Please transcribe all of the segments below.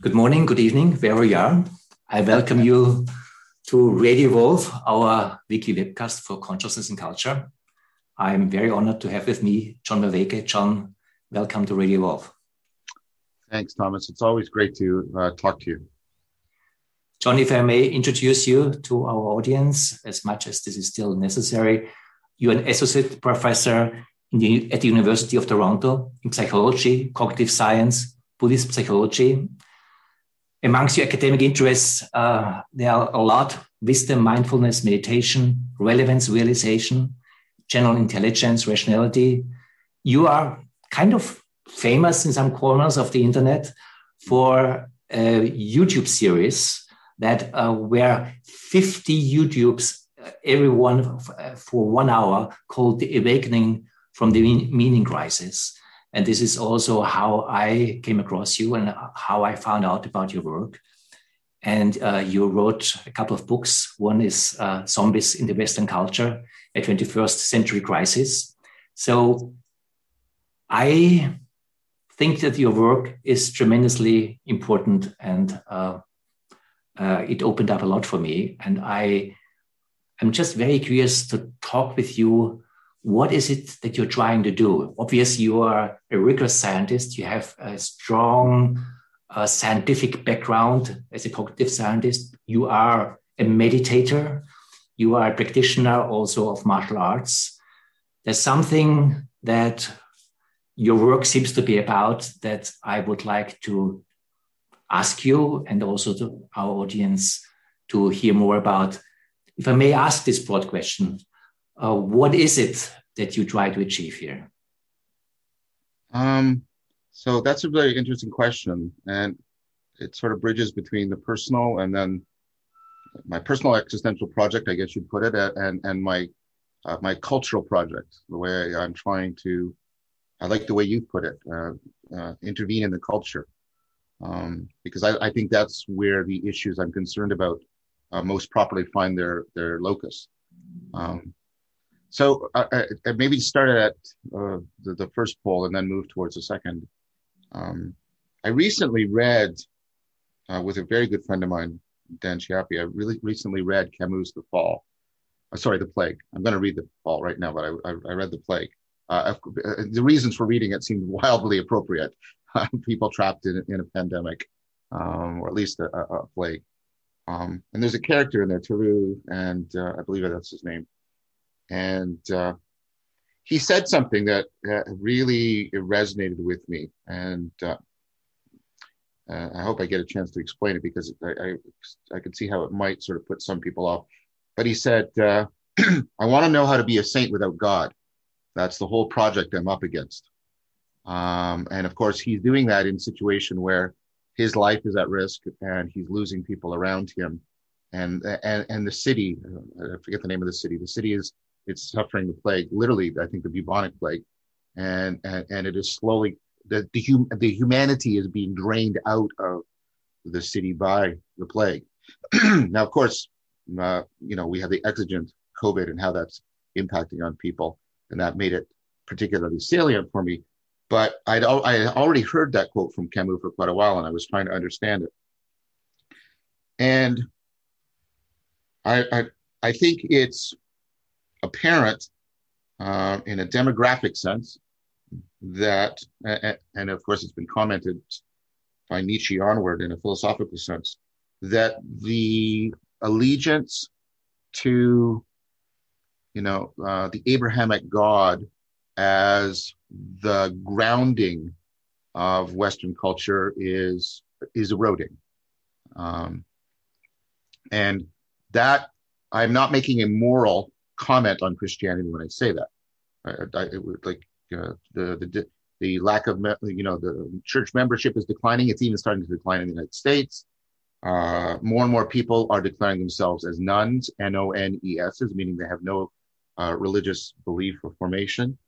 Good morning, good evening, wherever you are. I welcome you to Radio Evolve, our weekly webcast for consciousness and culture. I'm very honored to have with me John Vervaeke. John, welcome to Radio Evolve. Thanks, Thomas. It's always great to uh, talk to you. John, if I may introduce you to our audience, as much as this is still necessary, you're an associate professor the, at the University of Toronto in psychology, cognitive science, Buddhist psychology, amongst your academic interests, uh, there are a lot wisdom, mindfulness, meditation, relevance, realization, general intelligence, rationality. You are kind of famous in some corners of the internet for a YouTube series that uh, were 50 YouTubes, uh, every one for one hour, called The Awakening from the Meaning Crisis. And this is also how I came across you and how I found out about your work. And uh, you wrote a couple of books. One is uh, Zombies in the Western Culture, a 21st Century Crisis. So I think that your work is tremendously important and uh, uh it opened up a lot for me. And I am just very curious to talk with you what is it that you're trying to do? Obviously, you are a rigorous scientist. You have a strong uh, scientific background as a cognitive scientist. You are a meditator. You are a practitioner also of martial arts. There's something that your work seems to be about that I would like to ask you and also to our audience to hear more about. If I may ask this broad question, uh, what is it that you try to achieve here? Um, so that's a very interesting question, and it sort of bridges between the personal and then my personal existential project, I guess you'd put it, and and my uh, my cultural project. The way I'm trying to, I like the way you put it, uh, uh, intervene in the culture, um, because I, I, think that's where the issues I'm concerned about uh, most properly find their their locus. Um, so uh, uh, uh, maybe start at uh, the, the, first poll and then move towards the second. Um, I recently read uh, with a very good friend of mine, Dan Chiappe. I really recently read Camus' The Fall. Uh, sorry, The Plague. I'm going to read The Fall right now, but I, I, I read The Plague. the reasons for reading it seemed wildly appropriate. People trapped in, in a pandemic, um, or at least a, a plague. Um, and there's a character in there, Tarrou, and I believe that's his name and uh, he said something that uh, really resonated with me, and uh, uh, I hope I get a chance to explain it because I, I, I can see how it might sort of put some people off. But he said, uh, "I want to know how to be a saint without God. That's the whole project I'm up against." Um, and of course, he's doing that in a situation where his life is at risk and he's losing people around him and and and the city uh, i forget the name of the city the city is it's suffering the plague, literally, I think the bubonic plague. And, and, and it is slowly, the, the, hum, the humanity is being drained out of the city by the plague. now, of course, uh, you know, we have the exigent COVID and how that's impacting on people. And that made it particularly salient for me. But I'd, I had already heard that quote from Camus for quite a while, and I was trying to understand it. And I, I, I think it's apparent uh, in a demographic sense that, and of course, it's been commented by Nietzsche onward in a philosophical sense, that the allegiance to, you know, uh, the Abrahamic God as the grounding of Western culture is is eroding, um, and that I'm not making a moral comment on Christianity when I say that. I, I, it would like uh, the the the lack of you know the church membership is declining. It's even starting to decline in the United States. Uh, more and more people are declaring themselves as nones, N-O-N-E-S, meaning they have no uh, religious belief or formation.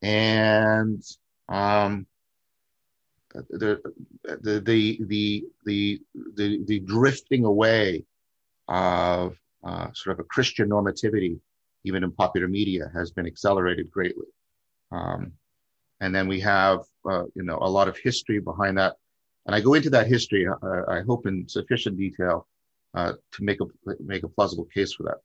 And um, the, the, the, the, the, the, the drifting away of uh, sort of a Christian normativity even in popular media, has been accelerated greatly. Um, and then we have, uh, you know, a lot of history behind that. And I go into that history, uh, I hope in sufficient detail uh, to make a make a plausible case for that.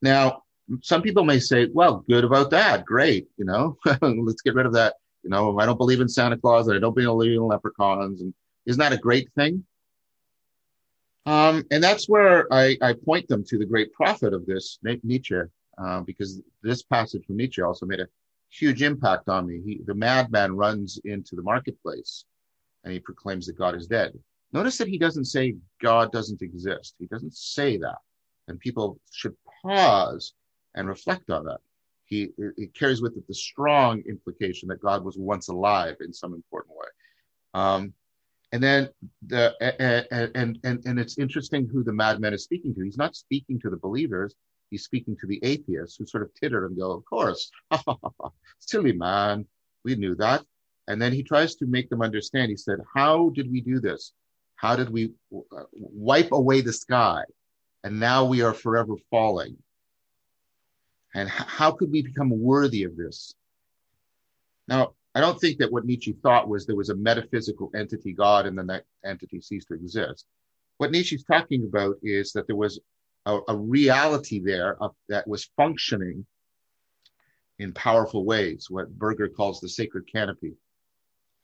Now, some people may say, "Well, good about that, great, you know, let's get rid of that." You know, I don't believe in Santa Claus, and I don't believe in leprechauns, and isn't that a great thing? Um, and that's where I, I, point them to the great prophet of this, Nietzsche, uh, because this passage from Nietzsche also made a huge impact on me. He, the madman runs into the marketplace and he proclaims that God is dead. Notice that he doesn't say God doesn't exist. He doesn't say that. And people should pause and reflect on that. He carries with it the strong implication that God was once alive in some important way. Um, and then the and, and and and it's interesting who the madman is speaking to. He's not speaking to the believers. He's speaking to the atheists who sort of titter and go, "Of course, silly man, we knew that." And then he tries to make them understand. He said, "How did we do this? How did we uh, wipe away the sky, and now we are forever falling? And how could we become worthy of this?" Now, I don't think that what Nietzsche thought was there was a metaphysical entity, God, and then that entity ceased to exist. What Nietzsche's talking about is that there was a, a reality there of, that was functioning in powerful ways, what Berger calls the sacred canopy.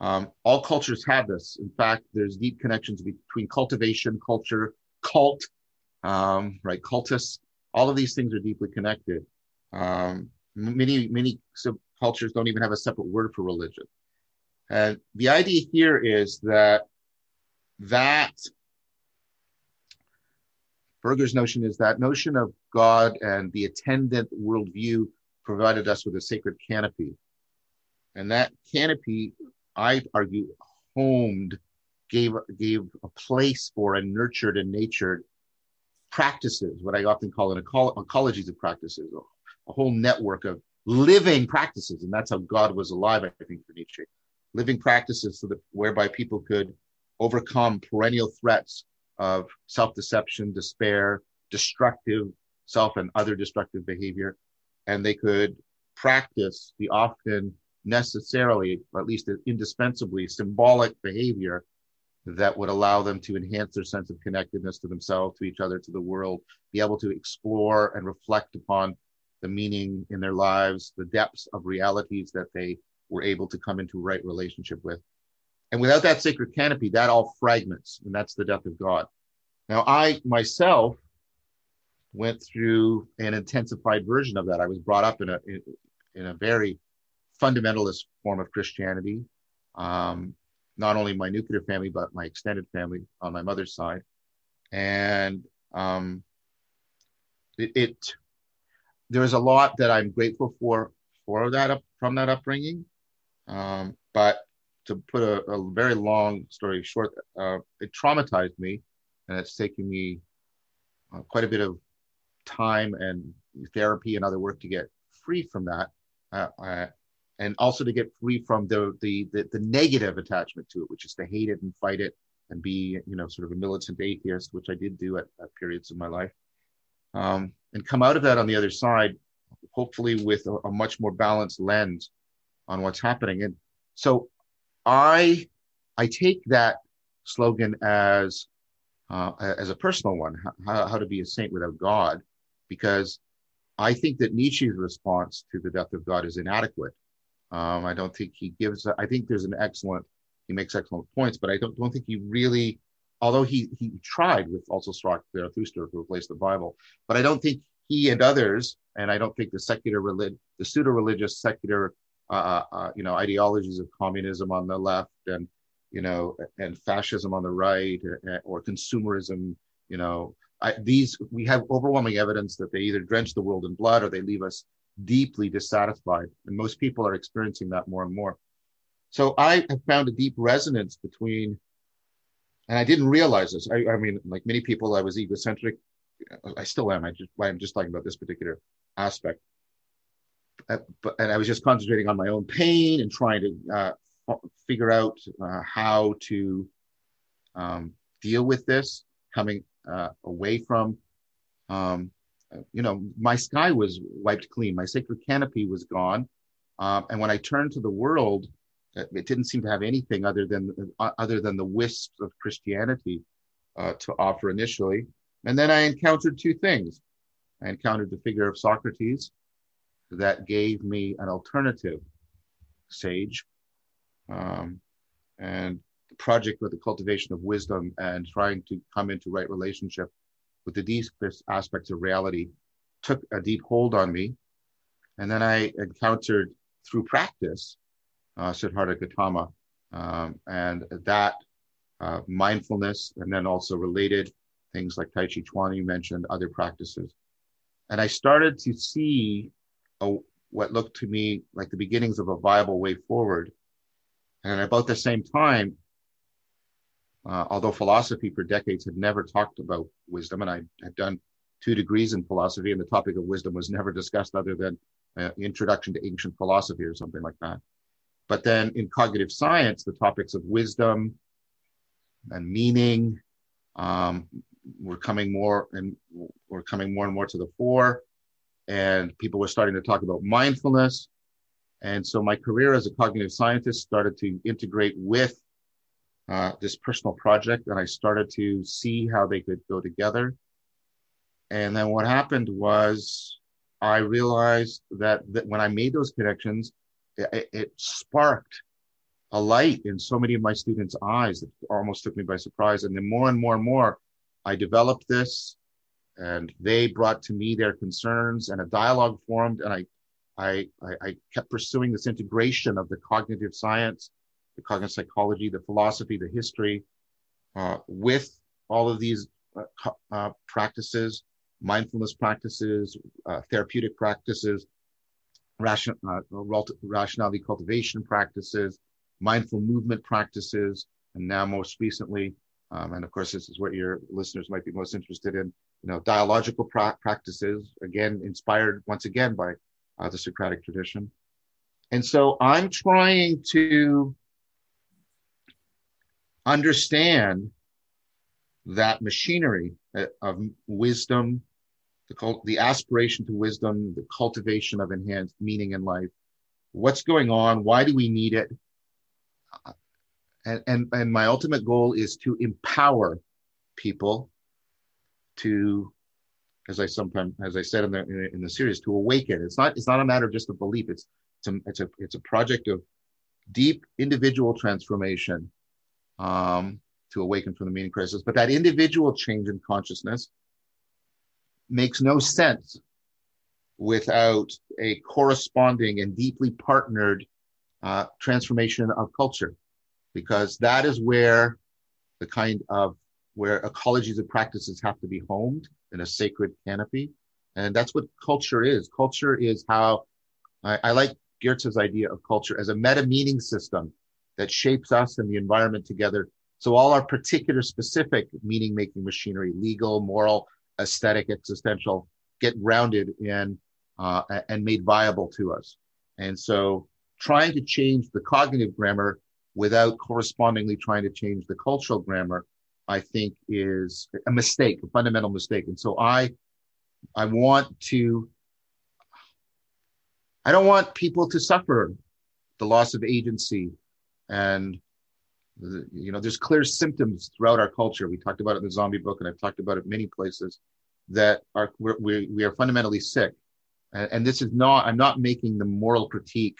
Um, all cultures have this. In fact, there's deep connections between cultivation, culture, cult, um, right? Cultists. All of these things are deeply connected. Um, many, many cultures don't even have a separate word for religion. And the idea here is that that Berger's notion is that notion of God and the attendant worldview provided us with a sacred canopy. And that canopy, I argue, homed, gave, gave a place for and nurtured and natured practices, what I often call an ecologies of practices, a whole network of living practices. And that's how God was alive, I think, for Nietzsche. Living practices so that whereby people could overcome perennial threats of self-deception, despair, destructive self and other destructive behavior. And they could practice the often necessarily, or at least indispensably symbolic behavior that would allow them to enhance their sense of connectedness to themselves, to each other, to the world, be able to explore and reflect upon the meaning in their lives, the depths of realities that they were able to come into right relationship with. And without that sacred canopy, that all fragments, and that's the death of God. Now, I myself went through an intensified version of that. I was brought up in a in, in a very fundamentalist form of Christianity. Um, not only my nuclear family, but my extended family on my mother's side, and um, it, it there's a lot that I'm grateful for for that up from that upbringing. Um, but to put a, a, very long story short, uh, it traumatized me, and it's taken me uh, quite a bit of time and therapy and other work to get free from that, uh, uh and also to get free from the, the, the the negative attachment to it, which is to hate it and fight it and be you know sort of a militant atheist, which I did do at, at periods of my life um, and come out of that on the other side, hopefully with a, a much more balanced lens on what's happening. And so I, I take that slogan as, uh, as a personal one, how, how to be a saint without God, because I think that Nietzsche's response to the death of God is inadequate. Um, I don't think he gives, I think there's an excellent, he makes excellent points, but I don't, don't think he really although he he tried with also Zarathustra to replace the Bible, but I don't think he and others, and I don't think the secular relig- the pseudo religious secular uh, uh, uh, you know ideologies of communism on the left and you know and fascism on the right or, uh, or consumerism, you know, I, these we have overwhelming evidence that they either drench the world in blood or they leave us deeply dissatisfied, and most people are experiencing that more and more. So I have found a deep resonance between and I didn't realize this. I, I mean, like many people, I was egocentric. I still am. I just, I'm just talking about this particular aspect. And I was just concentrating on my own pain and trying to uh, figure out uh, how to um, deal with this, coming uh, away from, um, you know, my sky was wiped clean. My sacred canopy was gone. Um, and when I turned to the world, it didn't seem to have anything other than uh, other than the wisps of Christianity uh, to offer initially. And then I encountered two things. I encountered the figure of Socrates that gave me an alternative sage, um, and the project with the cultivation of wisdom and trying to come into right relationship with the deepest aspects of reality took a deep hold on me. And then I encountered through practice uh, Siddhartha Gautama. Um, and that uh, mindfulness, and then also related things like Tai Chi Chuan, you mentioned, other practices. And I started to see a, what looked to me like the beginnings of a viable way forward. And about the same time, uh, although philosophy for decades had never talked about wisdom, and I had done two degrees in philosophy, and the topic of wisdom was never discussed other than uh, introduction to ancient philosophy or something like that. But then in cognitive science, the topics of wisdom and meaning um, were coming more and were coming more and more to the fore. And people were starting to talk about mindfulness. And so my career as a cognitive scientist started to integrate with uh, this personal project, and I started to see how they could go together. And then what happened was I realized that, that when I made those connections, it, it sparked a light in so many of my students' eyes that almost took me by surprise. And then more and more and more, I developed this, and they brought to me their concerns, and a dialogue formed. And I, I, I kept pursuing this integration of the cognitive science, the cognitive psychology, the philosophy, the history, uh, with all of these uh, uh, practices, mindfulness practices, uh, therapeutic practices, uh, rationality cultivation practices, mindful movement practices, and now most recently, um, and of course, this is what your listeners might be most interested in, you know, dialogical pra- practices, again, inspired once again by uh, the Socratic tradition. And so I'm trying to understand that machinery uh, of wisdom, the, cult, the aspiration to wisdom, the cultivation of enhanced meaning in life. What's going on? Why do we need it? And, and, and my ultimate goal is to empower people to, as I sometimes, as I said in the, in the series, to awaken. It's not, it's not a matter of just a belief. It's, it's a, it's a, it's a project of deep individual transformation um, to awaken from the meaning crisis. But that individual change in consciousness makes no sense without a corresponding and deeply partnered uh, transformation of culture, because that is where the kind of where ecologies and practices have to be homed in a sacred canopy. And that's what culture is. Culture is how I, I like Geertz's idea of culture as a meta meaning system that shapes us and the environment together. So all our particular specific meaning making machinery, legal, moral, aesthetic, existential, get grounded in uh, and made viable to us. And so trying to change the cognitive grammar without correspondingly trying to change the cultural grammar, I think is a mistake, a fundamental mistake. And so I, I want to, I don't want people to suffer the loss of agency and you know there's clear symptoms throughout our culture. We talked about it in the zombie book and i've talked about it many places that are we we are fundamentally sick. And, and this is not i'm not making the moral critique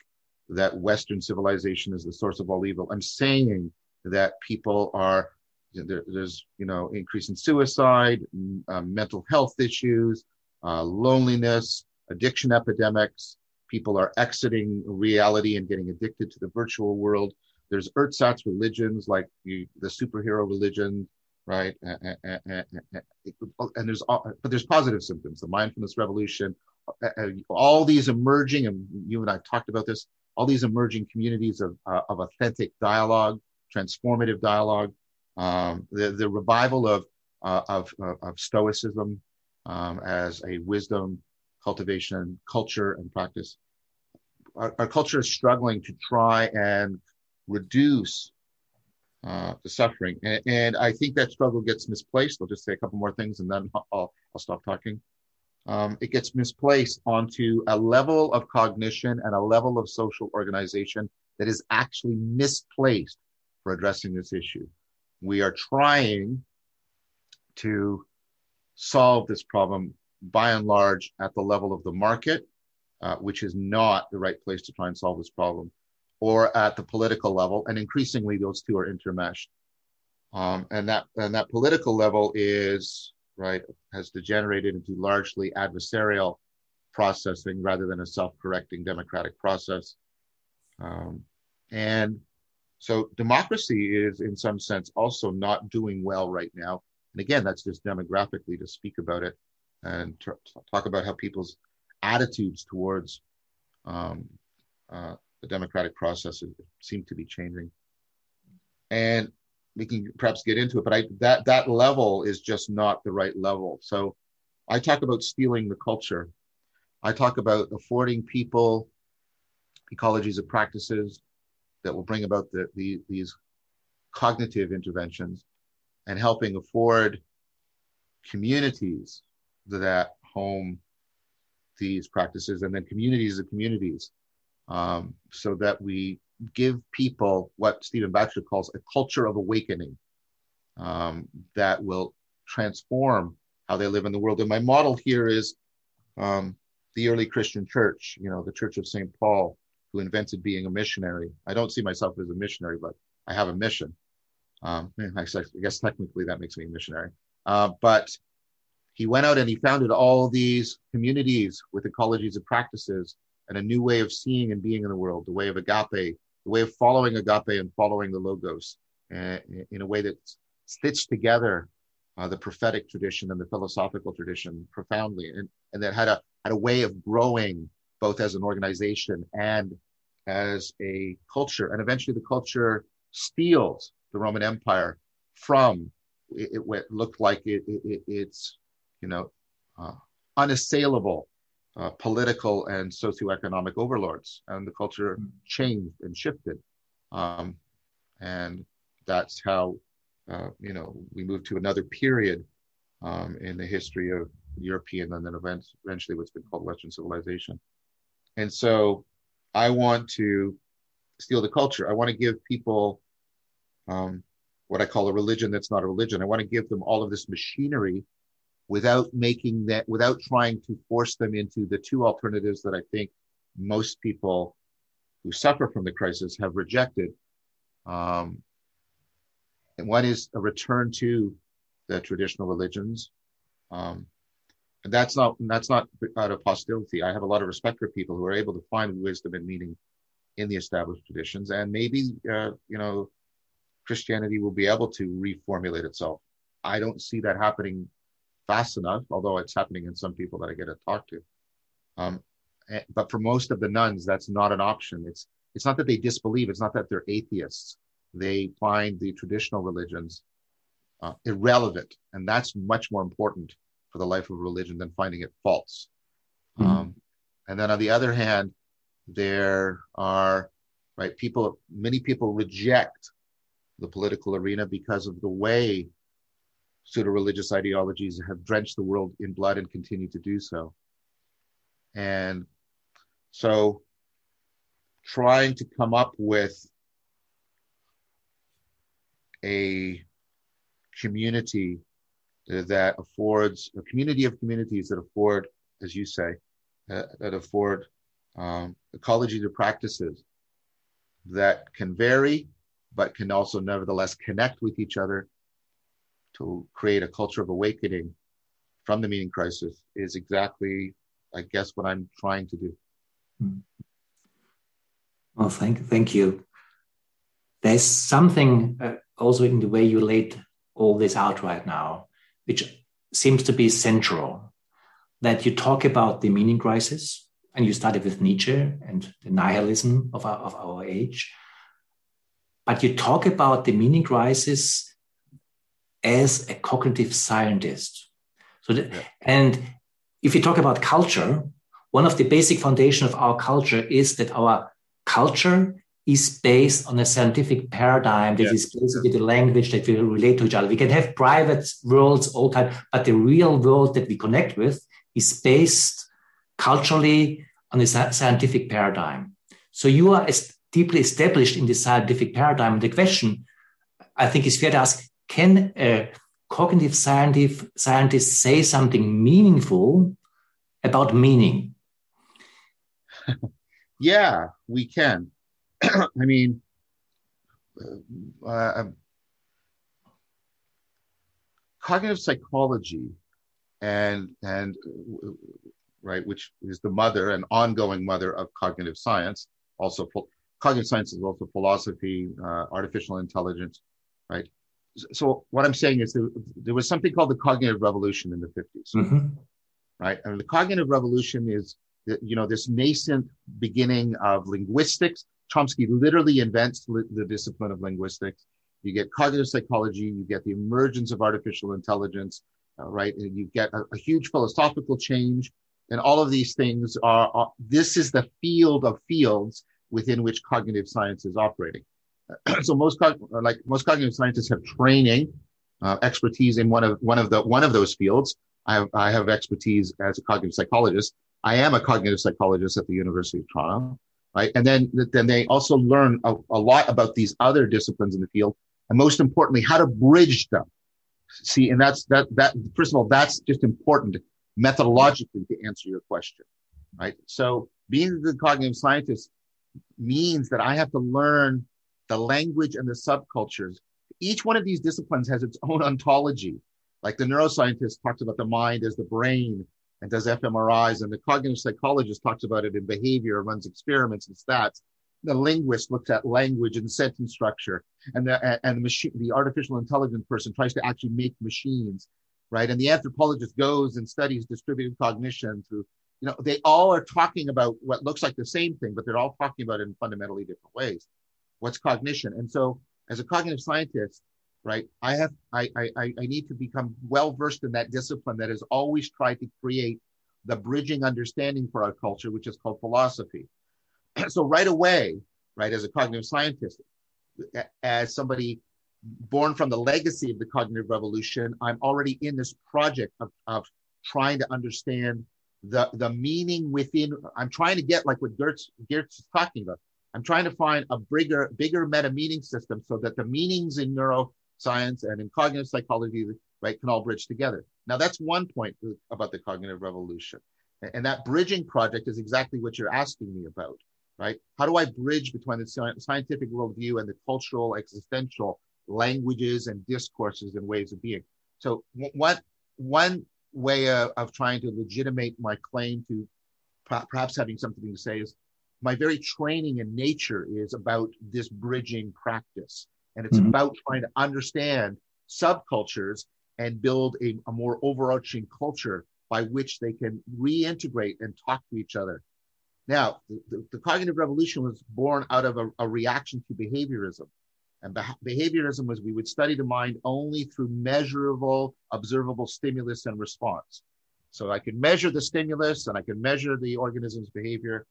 that western civilization is the source of all evil. I'm saying that people are there, there's you know increase in suicide uh, mental health issues uh, loneliness addiction epidemics people are exiting reality and getting addicted to the virtual world there's ersatz religions like the, the superhero religion, right? And, and, and, there's but there's positive symptoms. The mindfulness revolution, all these emerging, and you and I talked about this. All these emerging communities of uh, of authentic dialogue, transformative dialogue, um, the the revival of uh, of, of stoicism um, as a wisdom cultivation culture and practice. Our, our, culture is struggling to try and reduce uh, the suffering. And, and, I think that struggle gets misplaced. I'll just say a couple more things and then I'll, I'll stop talking. Um, it gets misplaced onto a level of cognition and a level of social organization that is actually misplaced for addressing this issue. We are trying to solve this problem by and large at the level of the market, uh, which is not the right place to try and solve this problem, or at the political level. And increasingly, those two are intermeshed. Um, and that and that political level is right has degenerated into largely adversarial processing rather than a self-correcting democratic process. Um, and so democracy is, in some sense, also not doing well right now. And again, that's just demographically to speak about it and t- talk about how people's attitudes towards um, uh, the democratic process seem to be changing. And we can perhaps get into it, but I, that that level is just not the right level. So I talk about stealing the culture. I talk about affording people ecologies of practices that will bring about the, the, these cognitive interventions and helping afford communities that home these practices and then communities of communities um, so that we give people what Stephen Batchelor calls a culture of awakening um, that will transform how they live in the world. And my model here is um, the early Christian church, you know, the Church of St. Paul, who invented being a missionary. I don't see myself as a missionary, but I have a mission. Um, I guess technically that makes me a missionary. Uh, but he went out and he founded all these communities with ecologies of practices and a new way of seeing and being in the world, the way of agape, the way of following agape and following the logos uh, in a way that stitched together uh, the prophetic tradition and the philosophical tradition profoundly, and, and that had a had a way of growing both as an organization and as a culture. And eventually, the culture steals the Roman Empire from it, it looked like it, it, it's you know uh, unassailable uh, political and socioeconomic overlords, and the culture hmm. changed and shifted, um, and that's how uh, you know we moved to another period um, in the history of European and then eventually what's been called Western civilization. And so I want to steal the culture. I want to give people um, what I call a religion that's not a religion. I want to give them all of this machinery without making that, without trying to force them into the two alternatives that I think most people who suffer from the crisis have rejected. Um, and one is a return to the traditional religions. Um, that's not that's not out of hostility. I have a lot of respect for people who are able to find wisdom and meaning in the established traditions, and maybe uh, you know Christianity will be able to reformulate itself. I don't see that happening fast enough, although it's happening in some people that I get to talk to. Um, eh, but for most of the nones, that's not an option. It's it's not that they disbelieve. It's not that they're atheists. They find the traditional religions uh, irrelevant, and that's much more important for the life of religion than finding it false. Mm-hmm. Um, and then on the other hand, there are right people. Many people reject the political arena because of the way pseudo-religious ideologies have drenched the world in blood and continue to do so. And so, trying to come up with a community that affords a community of communities that afford, as you say, uh, that afford um, ecology to practices that can vary, but can also nevertheless connect with each other to create a culture of awakening from the meaning crisis is exactly, I guess, what I'm trying to do. Hmm. Well, thank, thank you. There's something uh, also in the way you laid all this out right now which seems to be central, that you talk about the meaning crisis, and you started with Nietzsche and the nihilism of our, of our age. But you talk about the meaning crisis as a cognitive scientist. So, yeah. and if you talk about culture, one of the basic foundation of our culture is that our culture is based on a scientific paradigm that yeah. is basically the language that we relate to each other. We can have private worlds all time, but the real world that we connect with is based culturally on a scientific paradigm. So you are deeply established in the scientific paradigm. The question, I think, is fair to ask: Can a cognitive scientist say something meaningful about meaning? yeah, we can. I mean, uh, uh, cognitive psychology and and right which is the mother and ongoing mother of cognitive science also cognitive science is also philosophy uh, artificial intelligence right? So what i'm saying is there, there, was something called the cognitive revolution in the 50s mm-hmm. right? And the cognitive revolution is you know this nascent beginning of linguistics chomsky literally invents the discipline of linguistics. You get cognitive psychology you get the emergence of artificial intelligence uh, right? And you get a, a, huge philosophical change. And all of these things are, are this is the field of fields within which cognitive science is operating. So most like most cognitive scientists have training uh, expertise in one of one of the one of those fields. I have, I have expertise as a cognitive psychologist. I am a cognitive psychologist at the university of toronto right and then then they also learn a, a lot about these other disciplines in the field and most importantly how to bridge them see and that's that that first of all that's just important methodologically to answer your question right so being the cognitive scientist means that i have to learn the language and the subcultures. Each one of these disciplines has its own ontology. Like the neuroscientist talks about the mind as the brain and does fMRIs, and the cognitive psychologist talks about it in behavior, runs experiments and stats. The linguist looks at language and sentence structure, and the and the machine, the artificial intelligence person tries to actually make machines, right? And the anthropologist goes and studies distributed cognition through you know, they all are talking about what looks like the same thing, but they're all talking about it in fundamentally different ways what's cognition. And so as a cognitive scientist, right, I have, I, I, I need to become well versed in that discipline that has always tried to create the bridging understanding for our culture, which is called philosophy. so right away, right, as a cognitive scientist, as somebody born from the legacy of the cognitive revolution, I'm already in this project of, of trying to understand the, the meaning within, I'm trying to get like what Geertz, Geertz is talking about, I'm trying to find a bigger, bigger meta meaning system so that the meanings in neuroscience and in cognitive psychology, right, can all bridge together. Now, that's one point about the cognitive revolution. And that bridging project is exactly what you're asking me about, right? How do I bridge between the scientific worldview and the cultural, existential languages and discourses and ways of being? So, what one way of, of trying to legitimate my claim to perhaps having something to say is my very training in nature is about this bridging practice. And it's mm-hmm. about trying to understand subcultures and build a, a, more overarching culture by which they can reintegrate and talk to each other. Now, the, the cognitive revolution was born out of a, a reaction to behaviorism. And behaviorism was we would study the mind only through measurable, observable stimulus and response. So I could measure the stimulus and I could measure the organism's behavior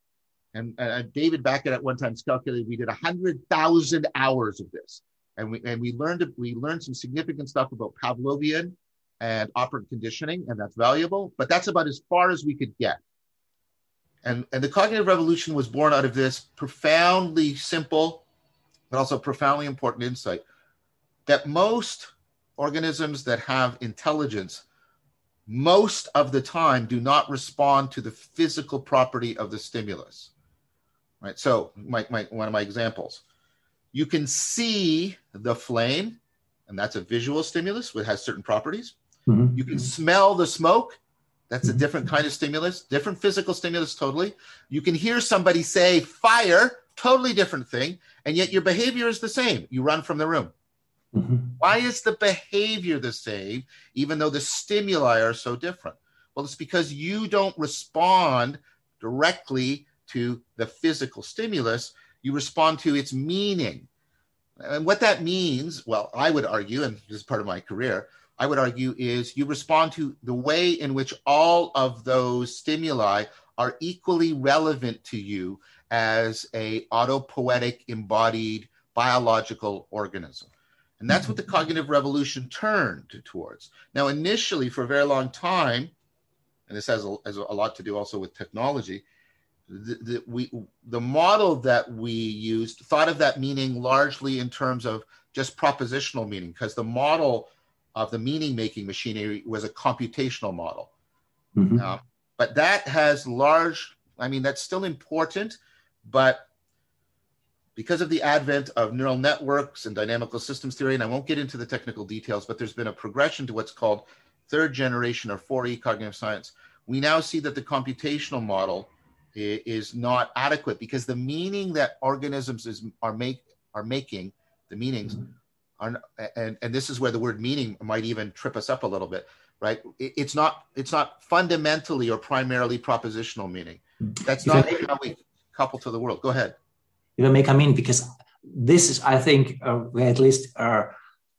and David Beckett at one time calculated we did hundred thousand hours of this, and we and we learned we learned some significant stuff about Pavlovian and operant conditioning, and that's valuable. But that's about as far as we could get. And and the cognitive revolution was born out of this profoundly simple, but also profoundly important insight that most organisms that have intelligence most of the time do not respond to the physical property of the stimulus right? So my, my, one of my examples, you can see the flame, and that's a visual stimulus which has certain properties. Mm-hmm. You can smell the smoke. That's a different kind of stimulus, different physical stimulus, totally. You can hear somebody say fire, totally different thing, and yet your behavior is the same. You run from the room. Mm-hmm. Why is the behavior the same, even though the stimuli are so different? Well, it's because you don't respond directly to the physical stimulus, you respond to its meaning. And what that means, well, I would argue, and this is part of my career, I would argue is you respond to the way in which all of those stimuli are equally relevant to you as a autopoietic embodied biological organism. And that's what the mm-hmm. cognitive revolution turned towards. Now, initially, for a very long time, and this has a, has a lot to do also with technology, the, the, we, the model that we used thought of that meaning largely in terms of just propositional meaning, because the model of the meaning making machinery was a computational model. Mm-hmm. Uh, but that has large, I mean, that's still important, but because of the advent of neural networks and dynamical systems theory, and I won't get into the technical details, but there's been a progression to what's called third generation or 4E cognitive science. We now see that the computational model is not adequate because the meaning that organisms is, are make are making the meanings mm-hmm. are and and this is where the word meaning might even trip us up a little bit right? It, it's not it's not fundamentally or primarily propositional meaning. That's not how we couple to the world. Go ahead. If I may come in because this is I think uh, at least uh,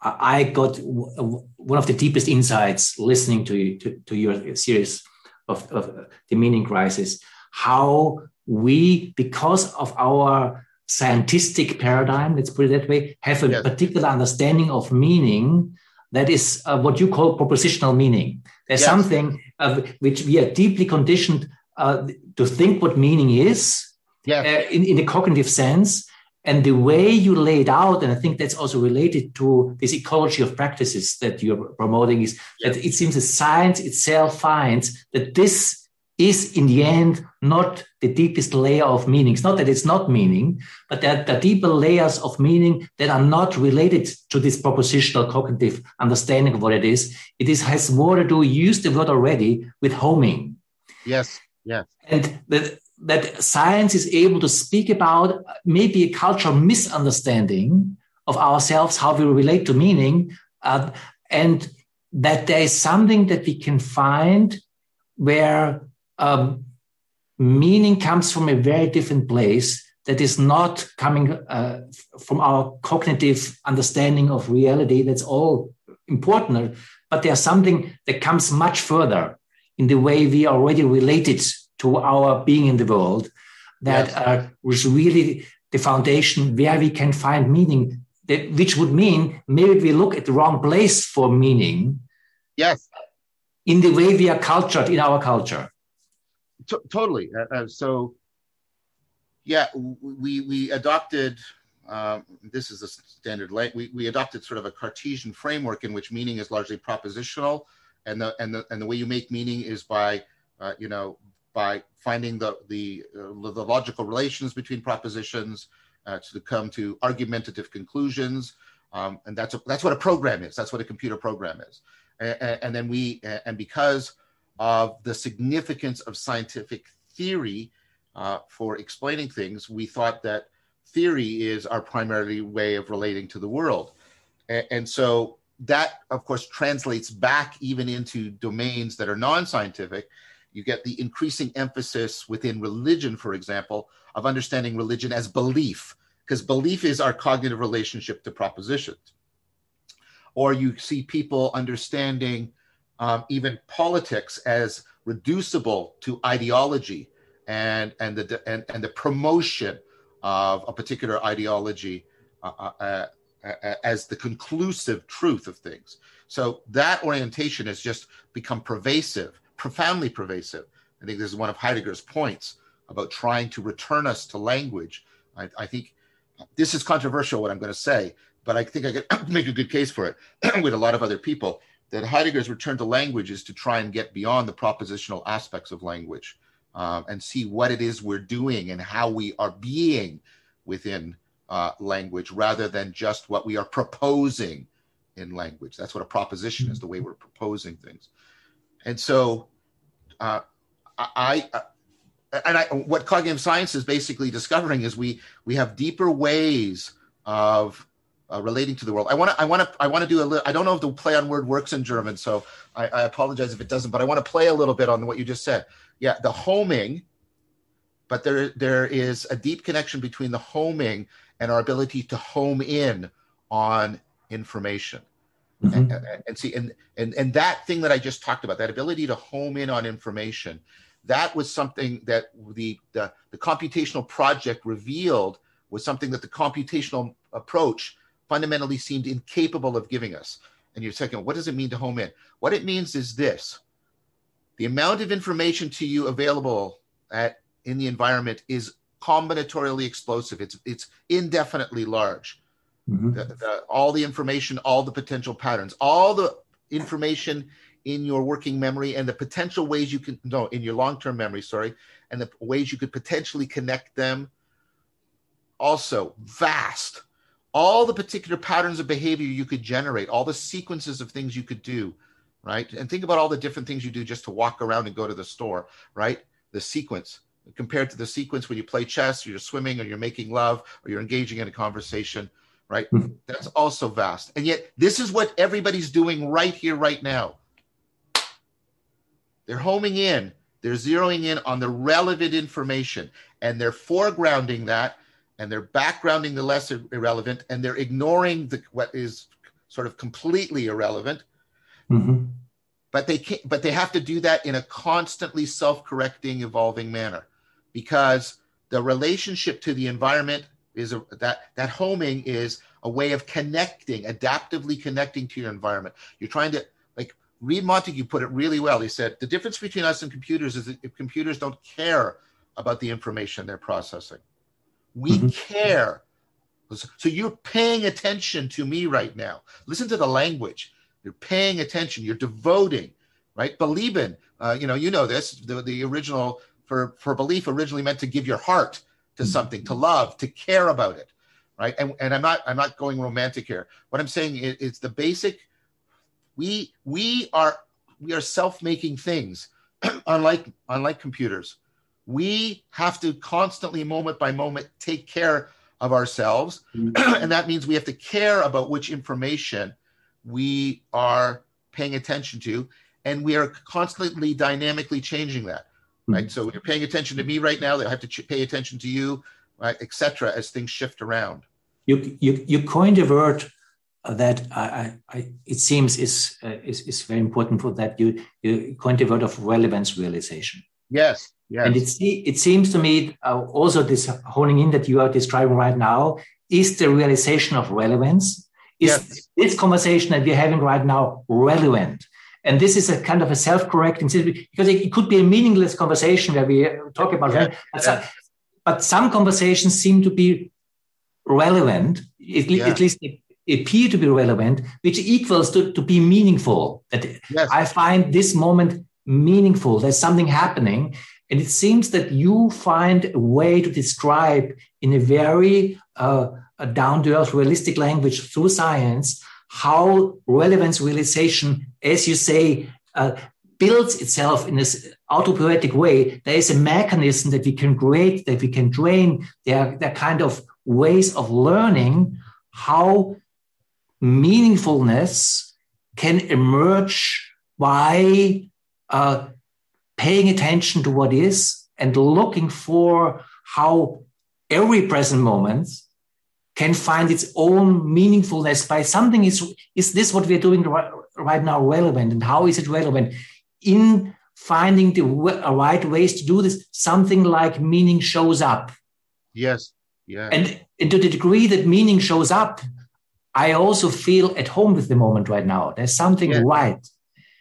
I got one of the deepest insights listening to you, to, to your series of, of the meaning crisis how we, because of our scientific paradigm, let's put it that way, have a yes. particular understanding of meaning that is uh, what you call propositional meaning. There's yes. something uh, which we are deeply conditioned uh, to think what meaning is yes. Uh, in, in the cognitive sense. And the way you lay it out, and I think that's also related to this ecology of practices that you're promoting, is that it seems that science itself finds that this is in the end not the deepest layer of meaning. It's not that it's not meaning, but that the deeper layers of meaning that are not related to this propositional cognitive understanding of what it is. It is has more to do, use the word already, with homing. Yes, yes. And that, that science is able to speak about maybe a cultural misunderstanding of ourselves, how we relate to meaning, uh, and that there is something that we can find where um, meaning comes from a very different place that is not coming uh, from our cognitive understanding of reality. That's all important, but there's something that comes much further in the way we are already related to our being in the world. That yes. uh, was really the foundation where we can find meaning. That, which would mean maybe we look at the wrong place for meaning. Yes. In the way we are cultured in our culture. T- totally. Uh, uh, so, yeah, we we adopted. Um, this is a standard. We we adopted sort of a Cartesian framework in which meaning is largely propositional, and the and the and the way you make meaning is by uh, you know by finding the the uh, the logical relations between propositions uh, to come to argumentative conclusions. Um, and that's a, that's what a program is. That's what a computer program is. And, and then we and because of the significance of scientific theory uh, for explaining things, we thought that theory is our primary way of relating to the world. And, and so that, of course, translates back even into domains that are non scientific. You get the increasing emphasis within religion, for example, of understanding religion as belief, because belief is our cognitive relationship to propositions. Or you see people understanding um, even politics as reducible to ideology and and the and, and the promotion of a particular ideology uh, uh, uh, uh, as the conclusive truth of things. So that orientation has just become pervasive, profoundly pervasive. I think this is one of Heidegger's points about trying to return us to language. I, I think this is controversial what I'm going to say, but I think I could make a good case for it with a lot of other people that Heidegger's return to language is to try and get beyond the propositional aspects of language um, and see what it is we're doing and how we are being within uh, language rather than just what we are proposing in language. That's what a proposition is, the way we're proposing things. And so uh, I, I and I, what cognitive science is basically discovering is we we have deeper ways of uh, relating to the world. I want to, I want to, I want to do a little. I don't know if the play on word works in German, so I, I apologize if it doesn't. But I want to play a little bit on what you just said. Yeah, the homing, but there there is a deep connection between the homing and our ability to home in on information. Mm-hmm. And, and, see, and, and and that thing that I just talked about, that ability to home in on information, that was something that the the, the computational project revealed was something that the computational approach fundamentally seemed incapable of giving us. And you're second, what does it mean to home in? What it means is this the amount of information to you available at in the environment is combinatorially explosive. It's it's indefinitely large. Mm-hmm. The, the, all the information, all the potential patterns, all the information in your working memory, and the potential ways you can no in your long term memory, sorry, and the ways you could potentially connect them. Also vast. All the particular patterns of behavior you could generate, all the sequences of things you could do, right? And think about all the different things you do just to walk around and go to the store, right? The sequence compared to the sequence when you play chess or you're swimming or you're making love or you're engaging in a conversation right mm-hmm. that's also vast and yet this is what everybody's doing right here right now they're homing in they're zeroing in on the relevant information and they're foregrounding that and they're backgrounding the less irrelevant and they're ignoring the what is sort of completely irrelevant. Mm-hmm. but they can't but they have to do that in a constantly self-correcting evolving manner because the relationship to the environment is a, that that homing is a way of connecting adaptively connecting to your environment. You're trying to like Read Montague put it really well. He said the difference between us and computers is that computers don't care about the information they're processing we mm-hmm. care so you're paying attention to me right now listen to the language you're paying attention you're devoting right believing uh, you know you know this the, the original for, for belief originally meant to give your heart to mm-hmm. something, to love, to care about it, right? And, and I'm not I'm not going romantic here. What I'm saying is, is the basic. We we are we are self-making things, unlike unlike computers. We have to constantly, moment by moment, take care of ourselves, mm-hmm. and that means we have to care about which information we are paying attention to, and we are constantly dynamically changing that right? So you're paying attention to me right now. They have to ch- pay attention to you, right, etc. As things shift around. You you you coined a word that I, I it seems is, uh, is is very important for that. You you coined the word of relevance realization. Yes. Yes. And it, it seems to me uh, also this honing in that you are describing right now is the realization of relevance. Is yes. this conversation that we're having right now relevant? And this is a kind of a self-correcting because it, could be a meaningless conversation where we talk about yeah. but, some, but some conversations seem to be relevant, at, yeah. at least appear to be relevant, which equals to, to be meaningful. That yes. I find this moment meaningful. There's something happening. And it seems that you find a way to describe in a very uh, down to earth, realistic language through science how relevance realization, as you say, uh, builds itself in this autopoietic way. There is a mechanism that we can create, that we can train. There are, there are kind of ways of learning how meaningfulness can emerge by uh, paying attention to what is and looking for how every present moment can find its own meaningfulness by something is is this what we're doing right now relevant and how is it relevant? In finding the right ways to do this something like meaning shows up. Yes yeah and, and to the degree that meaning shows up i also feel at home with the moment right now. There's something yeah. right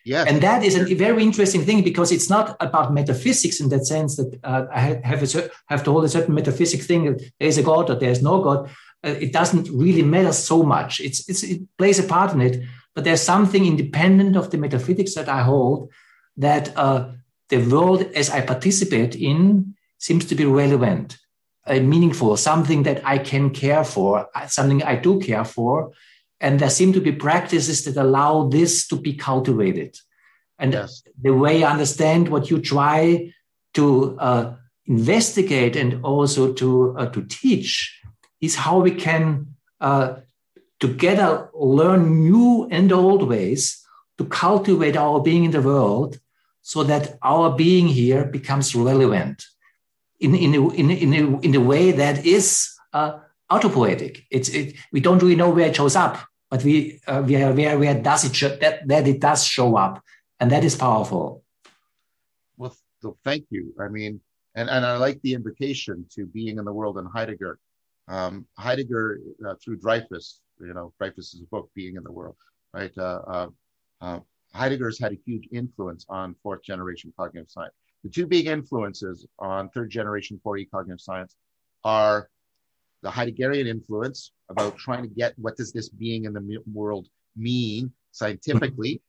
yeah. And that is a very interesting thing because it's not about metaphysics in that sense that uh, I have, a, have to hold a certain metaphysic thing. that There is a God or there is no God uh, it doesn't really matter so much. It's, it's, it plays a part in it, but there's something independent of the metaphysics that I hold that uh, the world as I participate in seems to be relevant, uh, meaningful, something that I can care for, uh, something I do care for. And there seem to be practices that allow this to be cultivated. And yes. the way I understand what you try to uh, investigate and also to, uh, to teach is how we can uh, together learn new and old ways to cultivate our being in the world so that our being here becomes relevant in, in, a, in, in, a, in a way that is uh, autopoietic. It's, it, we don't really know where it shows up, but we, uh, we are where, where does it show, that, that it does show up. And that is powerful. Well, so thank you. I mean, and, and I like the invitation to being in the world in Heidegger um, Heidegger uh, through Dreyfus, you know, Dreyfus's book, Being in the World, right? Uh, uh, uh, Heidegger's had a huge influence on fourth generation cognitive science. the two big influences on third generation 4E cognitive science are the Heideggerian influence about trying to get what does this being in the world mean scientifically,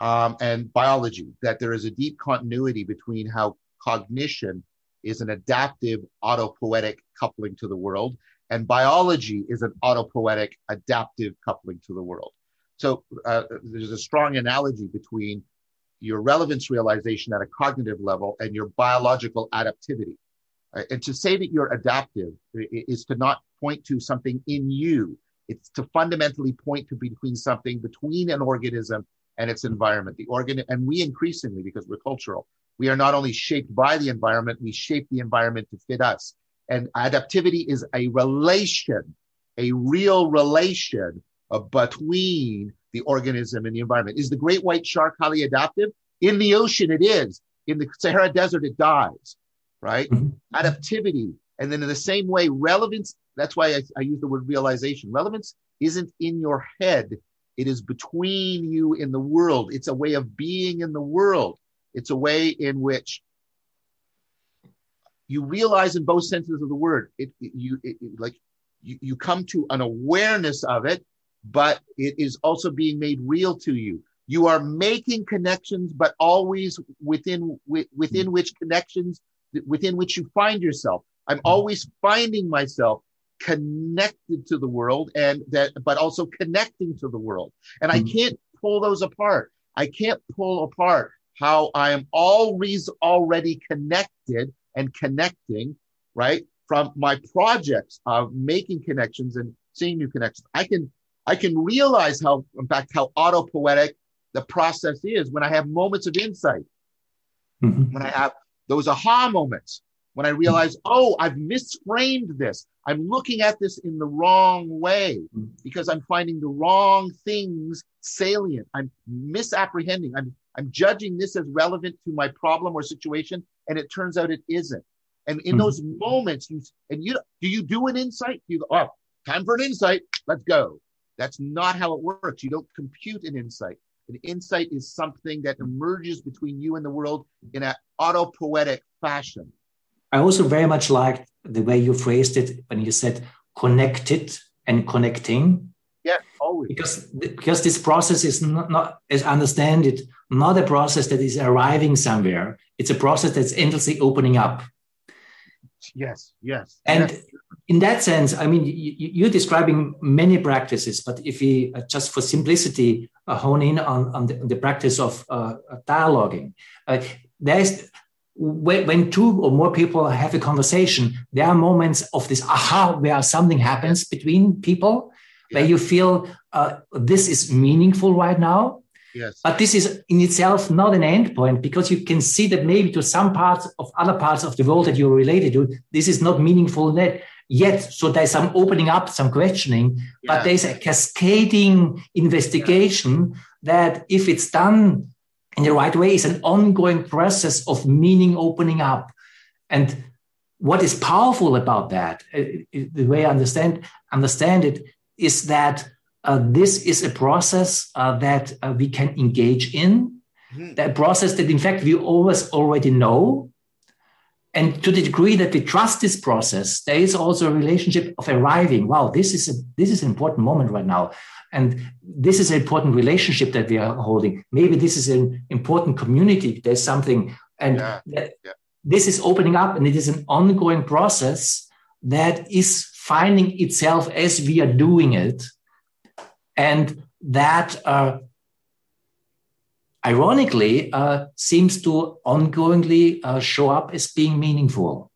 um, and biology, that there is a deep continuity between how cognition is an adaptive autopoietic coupling to the world, and biology is an autopoietic adaptive coupling to the world. So uh, there's a strong analogy between your relevance realization at a cognitive level and your biological adaptivity. Uh, and to say that you're adaptive is to not point to something in you. It's to fundamentally point to between something between an organism and its environment. The organ, and we increasingly, because we're cultural, we are not only shaped by the environment, we shape the environment to fit us. And adaptivity is a relation, a real relation between the organism and the environment. Is the great white shark highly adaptive? In the ocean, it is. In the Sahara Desert, it dies, right? Mm-hmm. Adaptivity. And then in the same way, relevance, that's why I, I use the word realization. Relevance isn't in your head. It is between you in the world. It's a way of being in the world. It's a way in which you realize in both senses of the word, it, it you it, like you, you come to an awareness of it, but it is also being made real to you. You are making connections, but always within within which connections within which you find yourself. I'm mm-hmm. always finding myself connected to the world and that, but also connecting to the world. And I mm-hmm. can't pull those apart. I can't pull apart how I am always already connected and connecting, right? From my projects of making connections and seeing new connections. I can, I can realize how, in fact, how autopoietic the process is when I have moments of insight, mm-hmm. when I have those aha moments, when I realize, oh, I've misframed this. I'm looking at this in the wrong way because I'm finding the wrong things salient. I'm misapprehending. I'm, I'm judging this as relevant to my problem or situation, and it turns out it isn't. And in mm-hmm. those moments, you and you do you do an insight? You go, oh, time for an insight. Let's go. That's not how it works. You don't compute an insight. An insight is something that emerges between you and the world in an autopoietic fashion. I also very much liked the way you phrased it when you said connected and connecting. Yeah, always. Because because this process is not, not, as I understand it, not a process that is arriving somewhere. It's a process that's endlessly opening up. Yes, yes. And yes. in that sense, I mean, you, are describing many practices, but if we uh, just for simplicity hone in on, on, the, on the practice of uh, dialoguing, uh, there's when, when, two or more people have a conversation, there are moments of this aha where something happens between people yeah. where you feel uh, this is meaningful right now. Yes. But this is in itself not an endpoint because you can see that maybe to some parts of other parts of the world that you're related to, this is not meaningful yet. Yet, so there's some opening up, some questioning, yeah. but there's a cascading investigation that if it's done in the right way is an ongoing process of meaning opening up. And what is powerful about that, uh, the way I understand understand it, is that uh, this is a process uh, that uh, we can engage in, mm-hmm. that process that in fact we always already know. And to the degree that we trust this process, there is also a relationship of arriving. Wow, this is a this is an important moment right now. And this is an important relationship that we are holding. Maybe this is an important community. There's something, and yeah. Yeah. this is opening up, and it is an ongoing process that is finding itself as we are doing it, and that uh, ironically uh, seems to ongoingly uh, show up as being meaningful.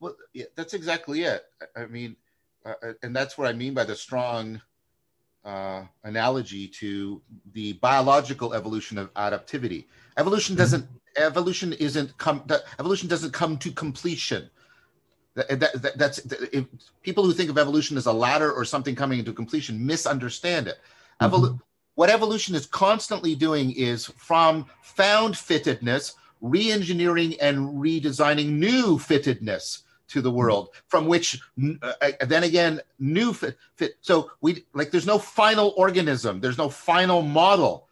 Well, yeah, that's exactly it. I mean, uh, uh, and that's what I mean by the strong uh, analogy to the biological evolution of adaptivity. Evolution doesn't evolution isn't come evolution doesn't come to completion. That, that, that, that's if people who think of evolution as a ladder or something coming into completion misunderstand it. Mm-hmm. What evolution is constantly doing is from found fittedness, re-engineering and redesigning new fittedness to the world from which uh, uh, then again new fit, fit so we like there's no final organism there's no final model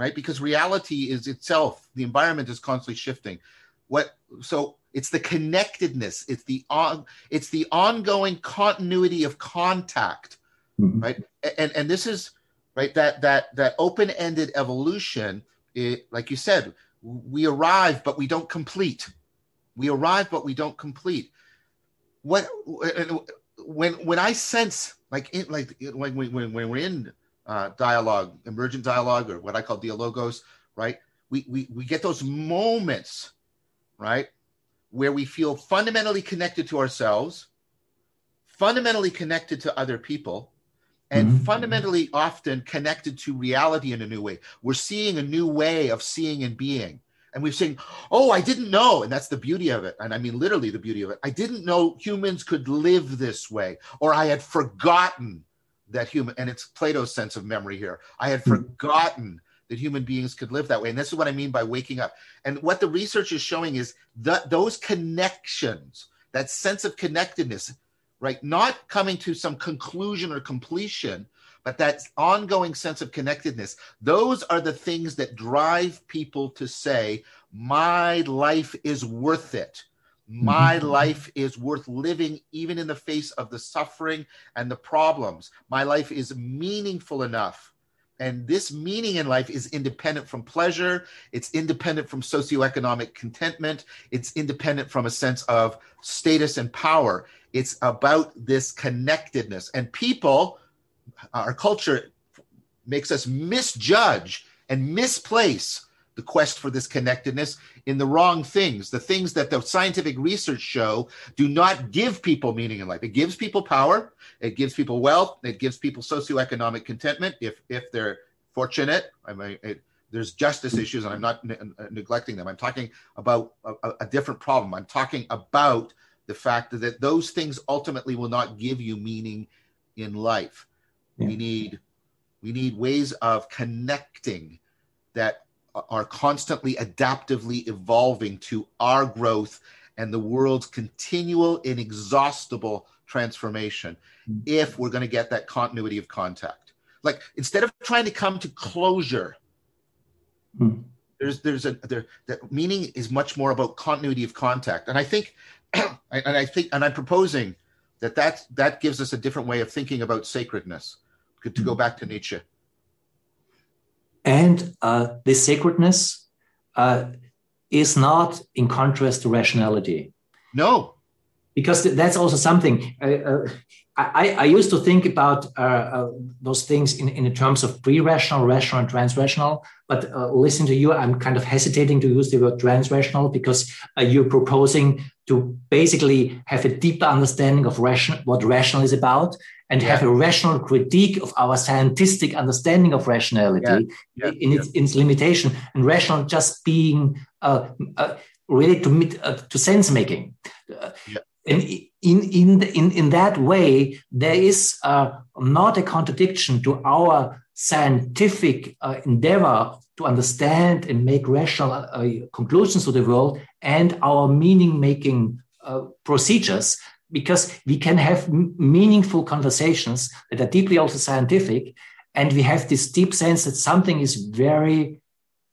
right? Because reality is itself, the environment is constantly shifting. What so it's the connectedness, it's the on it's the ongoing continuity of contact, mm-hmm. right? And and this is right that that that open-ended evolution, it, like you said, we arrive but we don't complete. We arrive but we don't complete. What when when I sense like in, like when when when we're in uh, dialogue, emergent dialogue, or what I call dialogos, right? We, we, we get those moments, right, where we feel fundamentally connected to ourselves, fundamentally connected to other people, and mm-hmm. fundamentally often connected to reality in a new way. We're seeing a new way of seeing and being. And we're saying, oh, I didn't know. And that's the beauty of it. And I mean, literally, the beauty of it. I didn't know humans could live this way, or I had forgotten that human and it's plato's sense of memory here i had hmm. forgotten that human beings could live that way and this is what i mean by waking up and what the research is showing is that those connections that sense of connectedness right not coming to some conclusion or completion but that ongoing sense of connectedness those are the things that drive people to say my life is worth it my mm-hmm. life is worth living even in the face of the suffering and the problems. My life is meaningful enough. And this meaning in life is independent from pleasure. It's independent from socioeconomic contentment. It's independent from a sense of status and power. It's about this connectedness. And people, our culture makes us misjudge and misplace the quest for this connectedness in the wrong things. The things that the scientific research show do not give people meaning in life. It gives people power, it gives people wealth, it gives people socioeconomic contentment if if they're fortunate. I mean, it, there's justice issues, and I'm not ne- uh, neglecting them. I'm talking about a, a different problem. I'm talking about the fact that those things ultimately will not give you meaning in life. Yeah. We need we need ways of connecting that are constantly adaptively evolving to our growth and the world's continual inexhaustible transformation mm-hmm. if we're going to get that continuity of contact like instead of trying to come to closure mm-hmm. there's there's a there that meaning is much more about continuity of contact and i think and i think and i'm proposing that that that gives us a different way of thinking about sacredness to go hmm. back to nietzsche and uh, this sacredness uh, is not in contrast to rationality. No. Because that's also something. Uh, uh I, I, used to think about uh, uh, those things in, in terms of pre-rational, rational, and trans rational. But uh, listening to you, I'm kind of hesitating to use the word trans rational because uh, you're proposing to basically have a deeper understanding of ration, what rational is about and yeah. have a rational critique of our scientific understanding of rationality yeah. Yeah. in its, in its limitation and rational just being uh, uh, related to, uh, to sense making. And in, in, the, in, in that way, there is uh, not a contradiction to our scientific uh, endeavor to understand and make rational uh, conclusions to the world and our meaning making procedures because we can have meaningful conversations that are deeply also scientific and we have this deep sense that something is very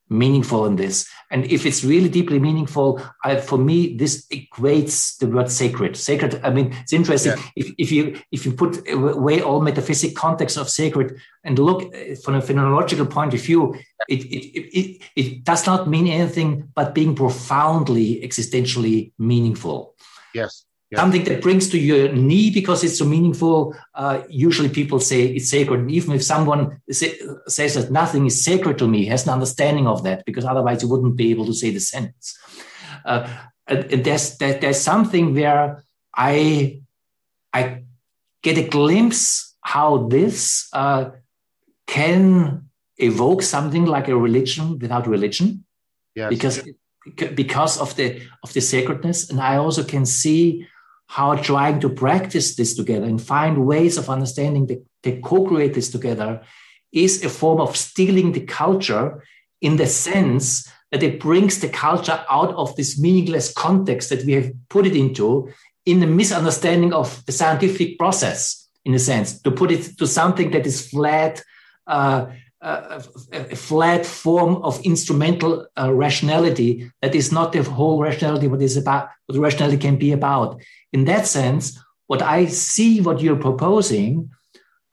meaningful in this. And if it's really deeply meaningful I, for me this equates the word sacred. Sacred i mean it's interesting. Yeah. if, if you if you put away all metaphysic context of sacred and look uh, from a phenomenological point of view it, it, it, it does not mean anything but being profoundly existentially meaningful. Yes yeah. something that brings to your knee because it's so meaningful. Uh, usually people say it's sacred. And even if someone say, says that nothing is sacred to me, has an understanding of that, because otherwise you wouldn't be able to say the sentence. Uh, and there's, there, there's something where I, I get a glimpse how this uh, can evoke something like a religion without religion. Yes. Because because of the of the sacredness and i also can see how trying to practice this together and find ways of understanding the, the co-create this together is a form of stealing the culture in the sense that it brings the culture out of this meaningless context that we have put it into in the misunderstanding of the scientific process in a sense to put it to something that is flat uh, a, flat form of instrumental uh, rationality that is not the whole rationality what is about what rationality can be about. In that sense what i see what you're proposing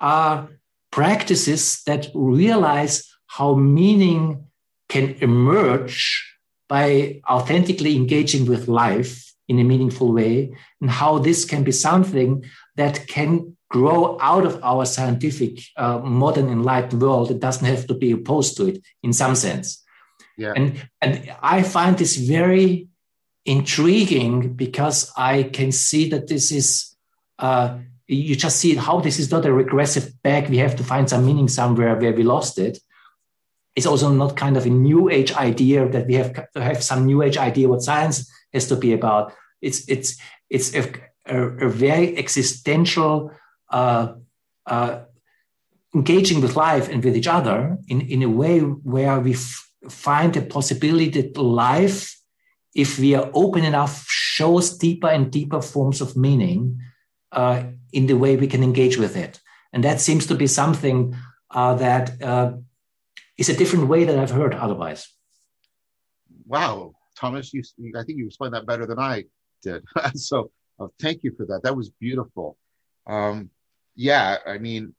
are practices that realize how meaning can emerge by authentically engaging with life in a meaningful way and how this can be something that can grow out of our scientific, uh, modern, enlightened world. It doesn't have to be opposed to it in some sense. Yeah. And, and I find this very intriguing because I can see that this is, uh, you just see how this is not a regressive back. We have to find some meaning somewhere where we lost it. It's also not kind of a new age idea that we have to have some new age idea what science has to be about. It's, it's, it's a, a, a very existential engaging with life and with each other in, in a way where we f- find the possibility that life, if we are open enough, shows deeper and deeper forms of meaning uh, in the way we can engage with it. And that seems to be something uh, that uh, is a different way that I've heard otherwise. Wow, Thomas, you, I think you explained that better than I did. so uh, thank you for that. That was beautiful. Um, yeah, I mean,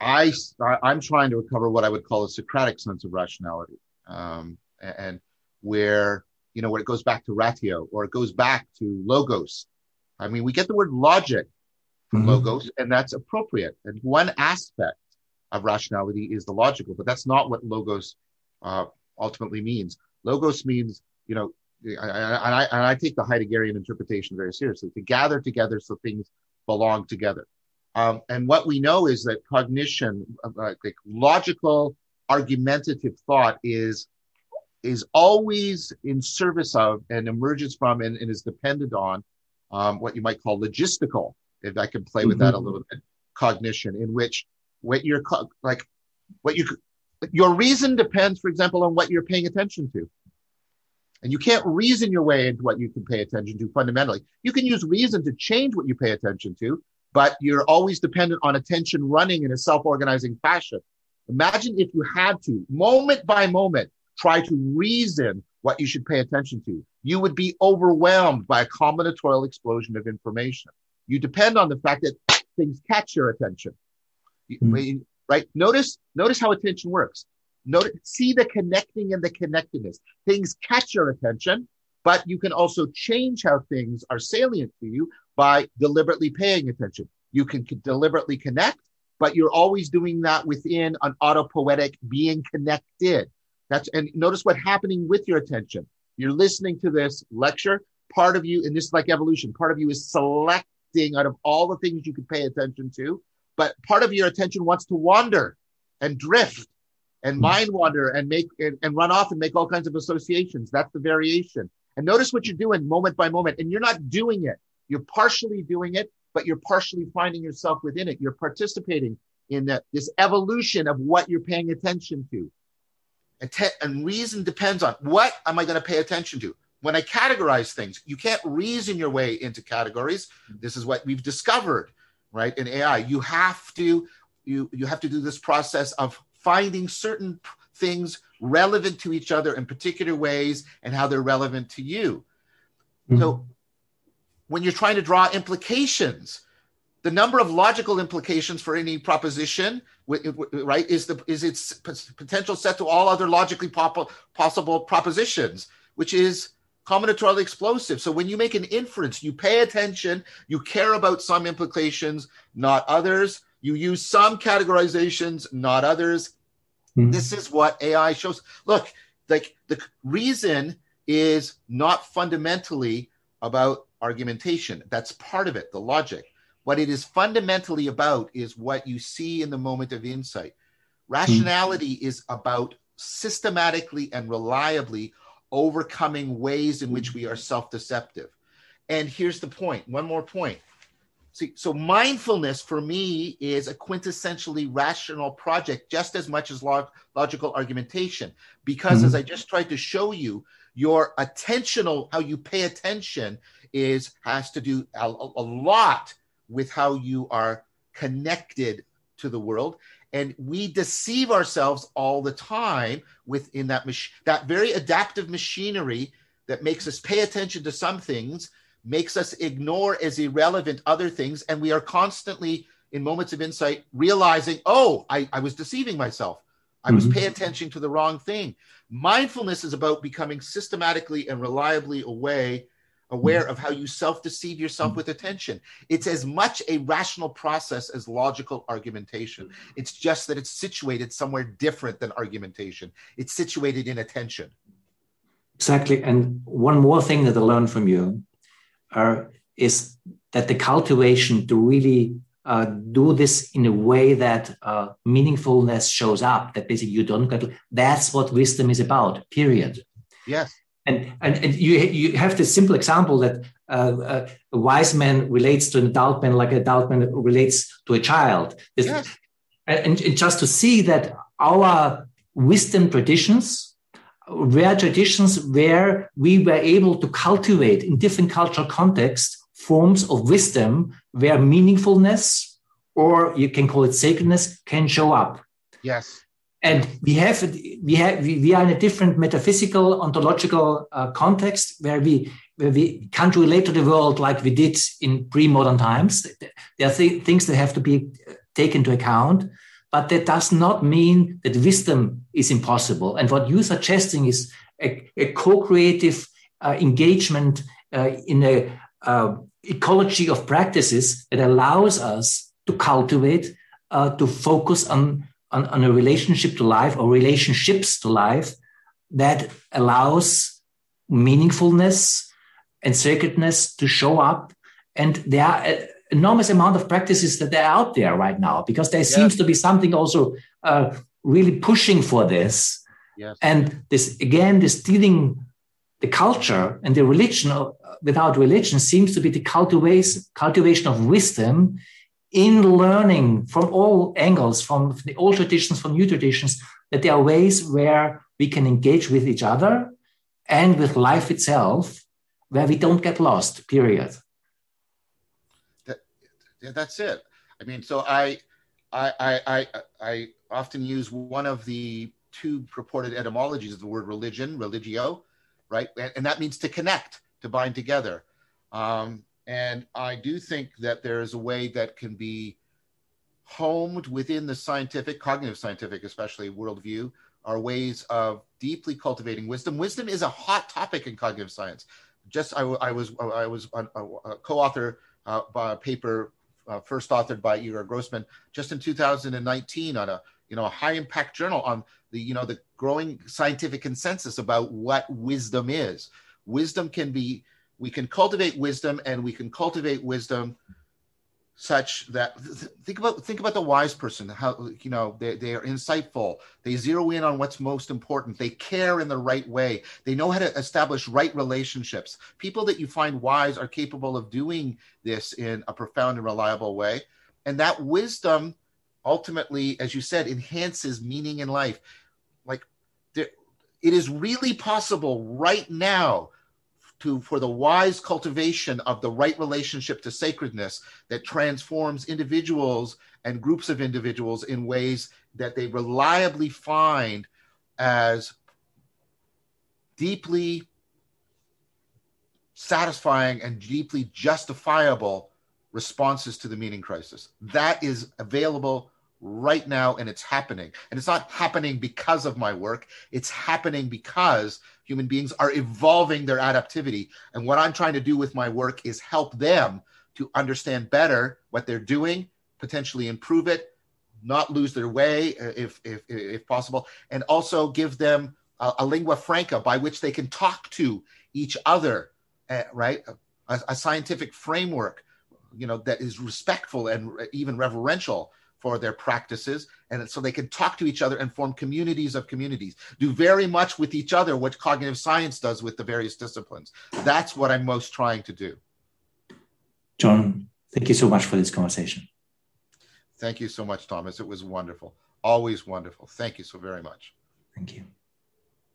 I, I am trying to recover what I would call a Socratic sense of rationality, um, and where you know where it goes back to ratio or it goes back to logos. I mean, we get the word logic from mm-hmm. logos, and that's appropriate. And one aspect of rationality is the logical, but that's not what logos uh, ultimately means. Logos means, you know, and I, and I take the Heideggerian interpretation very seriously to gather together so things belong together. Um, and what we know is that cognition, uh, like logical, argumentative thought, is is always in service of and emerges from and, and is dependent on um, what you might call logistical. If I can play with mm-hmm. that a little bit, cognition, in which what you're like, what you your reason depends, for example, on what you're paying attention to. And you can't reason your way into what you can pay attention to fundamentally. You can use reason to change what you pay attention to, but you're always dependent on attention running in a self organizing fashion. Imagine if you had to, moment by moment, try to reason what you should pay attention to. You would be overwhelmed by a combinatorial explosion of information. You depend on the fact that things catch your attention. Mm-hmm. Right? Notice, notice how attention works. Notice, see the connecting and the connectedness. Things catch your attention, but you can also change how things are salient to you by deliberately paying attention. You can deliberately connect, but you're always doing that within an autopoietic being connected. That's and notice what's happening with your attention. You're listening to this lecture. Part of you, and this is like evolution, part of you is selecting out of all the things you could pay attention to, but part of your attention wants to wander and drift and hmm. mind wander and make and, and run off and make all kinds of associations. That's the variation. And notice what you're doing moment by moment. And you're not doing it. You're partially doing it, but you're partially finding yourself within it. You're participating in the, this evolution of what you're paying attention to. And, and reason depends on what am I going to pay attention to? When I categorize things, you can't reason your way into categories. This is what we've discovered, right? In AI, you have to you you have to do this process of finding certain things relevant to each other in particular ways and how they're relevant to you. Mm-hmm. So when you're trying to draw implications, the number of logical implications for any proposition, right, is the is its potential set to all other logically possible propositions, which is combinatorially explosive. So when you make an inference, you pay attention, you care about some implications, not others. You use some categorizations, not others. Mm-hmm. This is what AI shows. Look, like the reason is not fundamentally about argumentation. That's part of it, the logic. What it is fundamentally about is what you see in the moment of insight. Rationality mm-hmm. is about systematically and reliably overcoming ways in which we are self deceptive. And here's the point one more point See, so mindfulness for me is a quintessentially rational project, just as much as log- logical argumentation. Because mm-hmm. as I just tried to show you, your attentional, how you pay attention, is has to do a, a lot with how you are connected to the world and we deceive ourselves all the time within that mach- that very adaptive machinery that makes us pay attention to some things makes us ignore as irrelevant other things and we are constantly in moments of insight realizing oh i, I was deceiving myself i was mm-hmm. paying attention to the wrong thing mindfulness is about becoming systematically and reliably away aware of how you self deceive yourself with attention. It's as much a rational process as logical argumentation. It's just that it's situated somewhere different than argumentation, it's situated in attention. Exactly. And one more thing that I learned from you uh, is that the cultivation to really uh, do this in a way that uh, meaningfulness shows up, that basically you don't get, that's what wisdom is about, period. Yes. And, and, and you, you have this simple example that uh, uh, a wise man relates to an adult man like an adult man relates to a child. Yes. And, and just to see that our wisdom traditions were traditions where we were able to cultivate in different cultural contexts forms of wisdom where meaningfulness or you can call it sacredness can show up. Yes. And we have we have we, are in a different metaphysical ontological uh, context where we where we can't relate to the world like we did in pre-modern times. There are th- things that have to be taken into account but that does not mean that wisdom is impossible and what you're suggesting is a, a co-creative uh, engagement uh, in a uh, ecology of practices that allows us to cultivate uh, to focus on on, on a relationship to life or relationships to life that allows meaningfulness and sacredness to show up. And there are enormous amount of practices that are out there right now because there yes. seems to be something also uh, really pushing for this. Yes. And this again, this dealing the culture and the religion of, without religion seems to be the cultivation cultivation of wisdom in learning from all angles, from the old traditions, from new traditions, that there are ways where we can engage with each other and with life itself, where we don't get lost. Period. That's it. I mean, so I, I, I, I, often use one of the two purported etymologies of the word religion, religio, right, and, and that means to connect, to bind together. Um, and I do think that there is a way that can be homed within the scientific, cognitive scientific, especially worldview, are ways of deeply cultivating wisdom. Wisdom is a hot topic in cognitive science. Just I, I was I was a, a co-author uh, by a paper uh, first authored by Igor Grossmann just in 2019 on a you know a high impact journal on the you know the growing scientific consensus about what wisdom is. Wisdom can be we can cultivate wisdom and we can cultivate wisdom such that think about think about the wise person how you know they, they are insightful. They zero in on what's most important. They care in the right way. They know how to establish right relationships. People that you find wise are capable of doing this in a profound and reliable way. And that wisdom ultimately as you said enhances meaning in life. Like there, it is really possible right now to for the wise cultivation of the right relationship to sacredness that transforms individuals and groups of individuals in ways that they reliably find as deeply satisfying and deeply justifiable responses to the meaning crisis. That is available right now and it's happening. And it's not happening because of my work, it's happening because human beings are evolving their adaptivity. And what I'm trying to do with my work is help them to understand better what they're doing, potentially improve it, not lose their way uh, if if, if possible, and also give them a, a lingua franca by which they can talk to each other, uh, right? A, a scientific framework, you know, that is respectful and even reverential for their practices and so they can talk to each other and form communities of communities. Do very much with each other what cognitive science does with the various disciplines. That's what i'm most trying to do. John thank you so much for this conversation. Thank you so much thomas. It was wonderful. Always wonderful. Thank you so very much. Thank you